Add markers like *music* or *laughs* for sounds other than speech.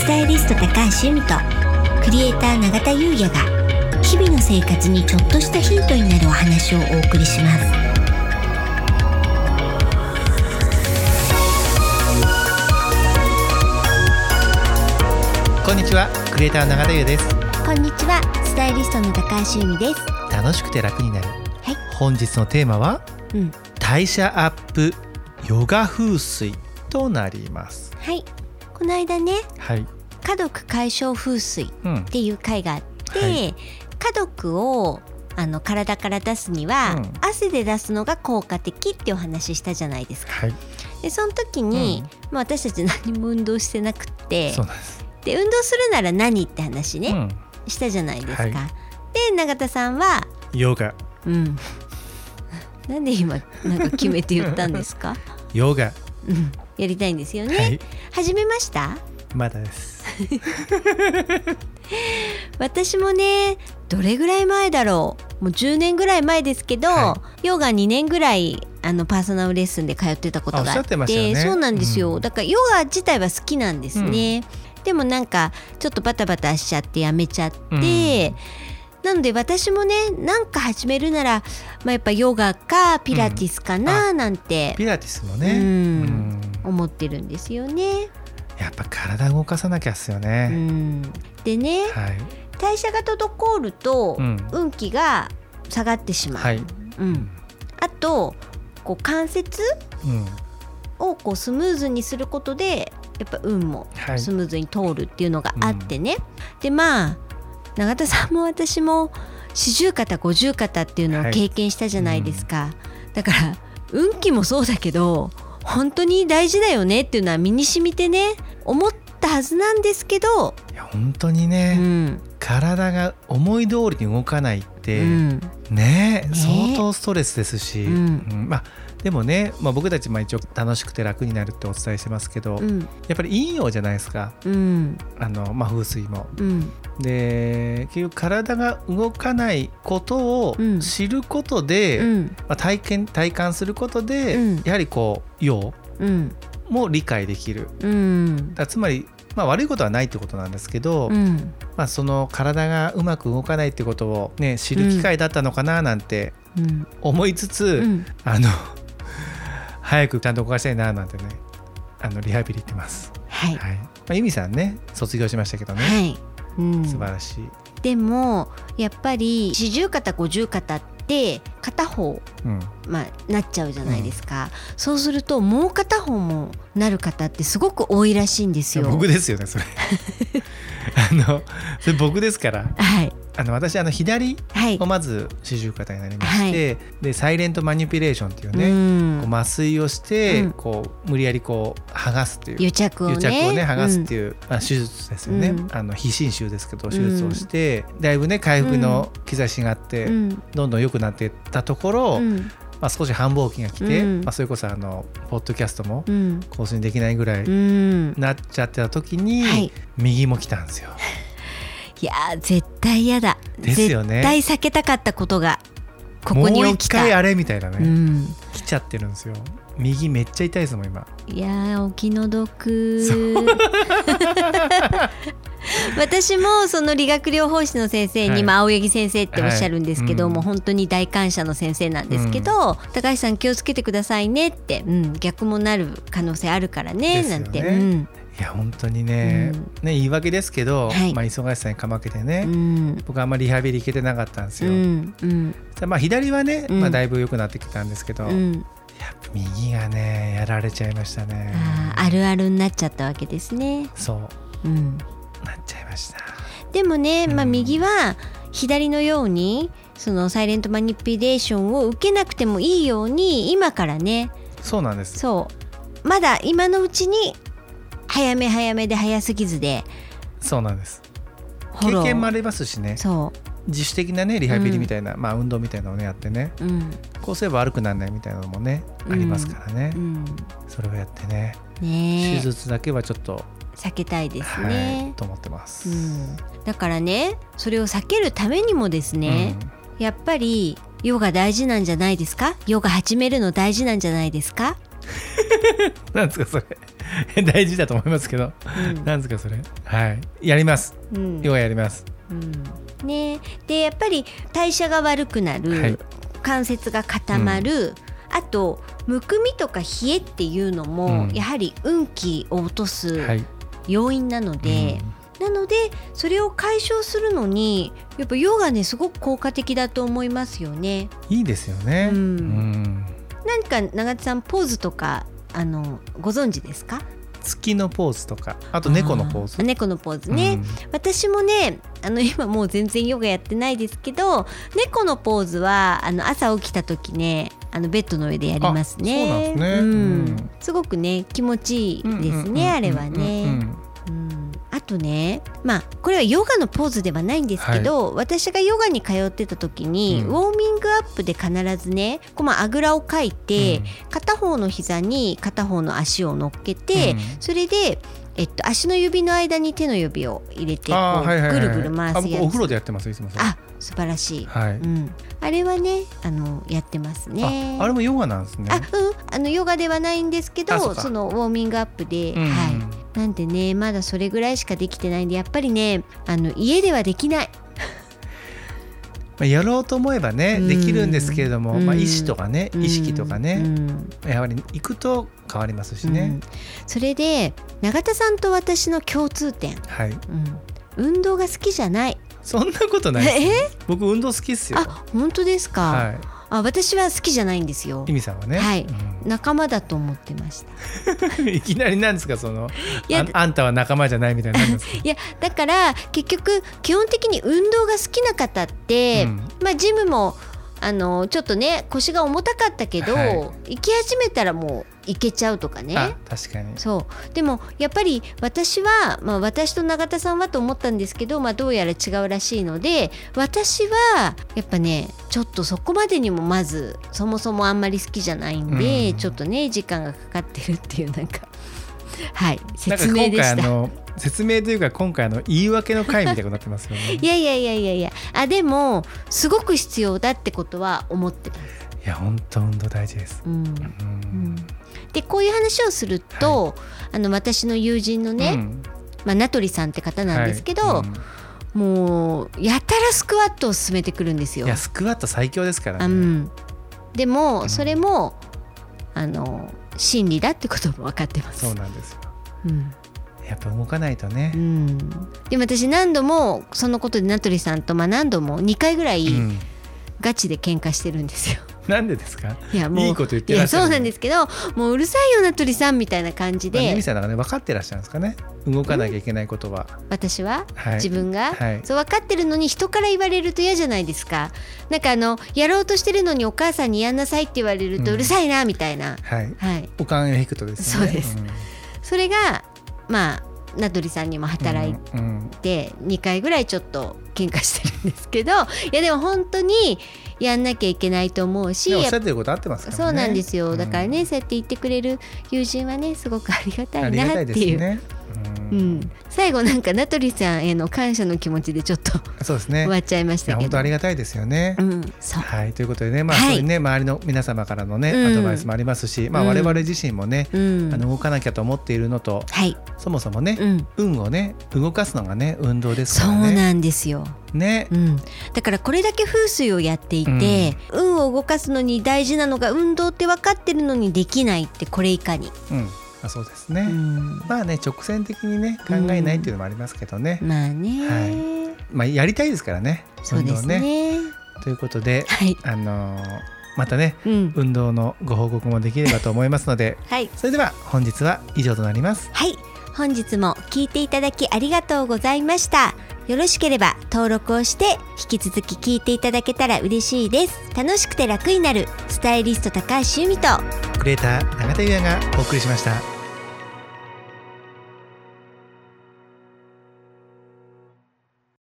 スタイリスト高橋由美とクリエイター永田優也が日々の生活にちょっとしたヒントになるお話をお送りします。こんにちはクリエイター永田優です。こんにちはスタイリストの高橋由美です。楽しくて楽になる。はい。本日のテーマはうん。代謝アップヨガ風水となります。はいこの間ねはい。家族解消風水っうん。ていう回があって、はい。家族をあの体から出すには、うん。汗で出すのが効果的ってお話ししたじゃないですか。はい。でその時に、まあ、私たち何も運動してなくってで運動するなら何って話ね、うん。したじゃないですか。はい。で永田さんはヨガ。うん。*laughs* なんで今なんか決めて言ったんですか、*laughs* ヨガ。うん、やりたいんですよね。はい。始めました？まだです。*laughs* 私もねどれぐらい前だろう？もう10年ぐらい前ですけど、はヨガ2年ぐらいあのパーソナルレッスンで通ってたことがあってそうなんですよ、うん。だからヨガ自体は好きなんですね、でもなんかちょっとバタバタしちゃってやめちゃって、なので私もねなんか始めるなら、まあ、やっぱヨガかピラティスかななんて。ピラティスもね。うん。うん思ってるんですよね。やっぱ体動かさなきゃっすようねん、でねはい。代謝が滞ると、うん。運気が下がってしまう、はい。うん、あとこう関節うん。をこうスムーズにすることでやっぱ運もはい。スムーズに通るっていうのがあってね、でまあ永田さんも私も四十肩五十肩っていうのを経験したじゃないですか、だから運気もそうだけど本当に大事だよねっていうのは身に染みてね思ったはずなんですけど、いや本当にうねん。体が思い通りに動かないってうん。ねね。相当ストレスですし、うん。うん。まあでもね、まあ、僕たちまあ一応楽しくて楽になるってお伝えしてますけど、うん。やっぱり陰陽じゃないですか。うん。あの、まあ、風水も。うん。で結局体が動かないことをうん。知ることで、うん。まあ、体験体感することで、うん。やはりこう陽うん。も理解できる。うん。だつまりまあ、悪いことはないってことなんですけど、うん。まあ、その体がうまく動かないってことを、ね、知る機会だったのかななんてうん。思いつつ、うん。あの早くちゃんと動かしたいななんてねあのリハビリ行ってます。はい。はい。まあ、由美さんね卒業しましたけどね、はい、うん、素晴らしい。でもやっぱり四十肩五十肩って片方、うん。まあ、なっちゃうじゃないですか、そうするともう片方もなる方ってすごく多いらしいんですよ。僕ですよねそれ。*laughs* あのそれ僕ですから。はいあの私あの左はい。をまず四十肩になりまして、でサイレントマニピュレーションっていううね、ん。こう麻酔をして、うん。こう無理やりこう剥がすっていう癒着をね。癒着をね剥がすっていう、まあ、手術ですよね、うん。あの非侵襲ですけど手術をして、だいぶね回復の兆しがあって、うん。どんどん良くなっていったところ、うん。まあ、少し繁忙期が来て、うん。まあ、それこそあのポッドキャストもうん。更新できないぐらいうん。なっちゃってた時に、はい。右も来たんですよ。*laughs* いやー絶対嫌だ。ですよね。絶対避けたかったことがここにもう起きた。一回あれみたいなね、うん、来ちゃってるんですよ。右めっちゃ痛いですもん今。いやーお気の毒。*laughs* 私もその理学療法士の先生に、はい。まあ、青柳先生っておっしゃるんですけど、はい。うん。もう本当に大感謝の先生なんですけど、高橋さん気をつけてくださいねって、うん、逆もなる可能性あるからね。なんて、うんいや本当にね,、ね言い訳ですけど、はい。まあ、忙しさにかまけてね、うん。僕はあんまりリハビリ行けてなかったんですうよ。んうん。でまあ、左はね、うん。まあ、だいぶ良くなってきたんですけど、やっうんぱ右がねやられちゃいましたね。あーあるあるになっちゃったわけですね。そう。うん、なっちゃいました。でもね、まあ、うん右は左のようにそのサイレントマニピュレーションを受けなくてもいいように今からね。そうなんです。そう。まだ今のうちに早め早めで早すぎずで。そうなんです。経験もありますしね。そ自主的なねリハビリみたいな、まあ運動みたいなのをねやってね。ううん。こうすれば悪くならないみたいなのもね、うん。ありますからね、うん。それをやってね。ね。え手術だけはちょっと、避けたいですはいね、と思ってます。うん、だからねそれを避けるためにもですね、やっぱりヨガ大事なんじゃないですか？ヨガ始めるの大事なんじゃないですか？*laughs* なんですかそれ。*laughs* 大事だと思いますけど、うん。なんですかそれ。はい。やります。うん。ヨガやります。うん。ね、でやっぱり代謝が悪くなる、はい。関節が固まる、あとむくみとか冷えっていうのも、うん。やはり運気を落とすはい。要因なので、なのでそれを解消するのにやっぱヨガねすごく効果的だと思いますよね。うんいいですよね。うん。うん。何か長津さんポーズとかあのご存知ですか？月のポーズとかあと猫のポーズ。あ猫のポーズね、私もねあの今もう全然ヨガやってないですけど猫のポーズはあの朝起きた時ねあのベッドの上でやりますね。あそうなんですね。うん。うんすごくね気持ちいいうんですね、あれはね。うんあとねまあこれはヨガのポーズではないんですけど、私がヨガに通ってた時に、うん。ウォーミングアップで必ずねこうまああぐらをかいて、片方の膝に片方の足を乗っけて、うん。それで、えっと、足の指の間に手の指を入れてぐるぐる回あすやつ。僕お風呂でやってますいつもあ素晴らしい、はい。うん、あれはねあのやってますね。ああれもヨガなんですね。あうん。あのヨガではないんですけどあそのウォーミングアップで、うん。はいなんでねまだそれぐらいしかできてないんでやっぱりねあの家ではできない。まあやろうと思えばねうん。できるんですけれども、うん。まあ、意思とかねうん。意識とかね、うん。やはり行くと変わりますしね。うん、それで永田さんと私の共通点、はい。うん、運動が好きじゃない。そんなことないです *laughs* え？よ僕運動好きっすよ。あ本当ですか、はあ私は好きじゃないんですよ。い意味さんはね、はい。うん。仲間だと思ってました。*laughs* いきなりなんですかそのいやああんたは仲間じゃないみたいにな *laughs* いやだから結局基本的に運動が好きな方って、うん。まあジムもあのちょっとね腰が重たかったけど、はい。行き始めたらもう行けちゃうとかあね確かに。そう。でもやっぱり私は、まあ、私と永田さんはと思ったんですけど、まあ、どうやら違うらしいので私はやっぱねちょっとそこまでにもまずそもそもあんまり好きじゃないんで、うん。ちょっとね時間がかかってるっていうなんか *laughs* はい説明今回あでした。の説明というか今回あの言い訳の回みたいになってますよね。*laughs* いやいやいやいやいや。あでもすごく必要だってことは思ってます。いや本当運動大事です、うん。うんでこういう話をすると、あの私の友人のね、うん。まあ、名取さんって方なんですけど、はい。うん。もうやたらスクワットを進めてくるんですよ。いやスクワット最強ですからね、うん、でもうん。それも、あの真理だってことも分かってます。そうなんですよ。うん。やっぱ動かないとね。う、ん、でも私何度もそのことで名取さんと、まあ、何度も2回ぐらいうん。ガチで喧嘩してるんですよ。なんでですか？いやもういいこと言ってらっしゃるそうなんですけどもううるさいよ名取さんみたいな感じで。まあユミさんなんかね分かってらっしゃるんですかね？動かなきゃいけないことは、私は？はい。自分が、はい。そう分かってるのに人から言われると嫌じゃないですか。なんかあのやろうとしてるのにお母さんにやんなさいって言われるとうん。うるさいなみたいな、はい。はい。お金を引くとですね。そうです。ん。それがまあ名取さんにも働いうん。うん。て2回ぐらいちょっと喧嘩してるんですけどいやでも本当にやんなきゃいけないと思うしでもおっやっしゃってること合ってますからね。そうなんですよ。だからね、うんそうやって言ってくれる友人はねすごくありがたいなっていう。ねううん。ん、最後なんか名取さんへの感謝の気持ちでちょっとそうですね。終わっちゃいましたけど。ありがたいですよね、うん、そう。はいということでねまあ、はい。そういうね周りの皆様からのね、うん。アドバイスもありますし、まあ、うん。我々自身もね、うん。あの動かなきゃと思っているのとはい、そもそもね、うん、運をね動かすのがね運動ですそうからね。なんですよ。ね。うん、だからこれだけ風水をやっていて、運を動かすのに大事なのが運動って分かってるのにできないってこれいかに。うんあそうですね、うん、まあね直線的にね考えないっていうのもありますけどね、まあね、はまあやりたいですからねそうです運動ね。ということではい、あのーまたねうん、運動のご報告もできればと思いますので *laughs* はい、それでは本日は以上となります。はい、本日も聞いていただきありがとうございました。よろしければ登録をして引き続き聞いていただけたら嬉しいです。楽しくて楽になる。スタイリスト高橋由美とクリエイター永田優也がお送りしました。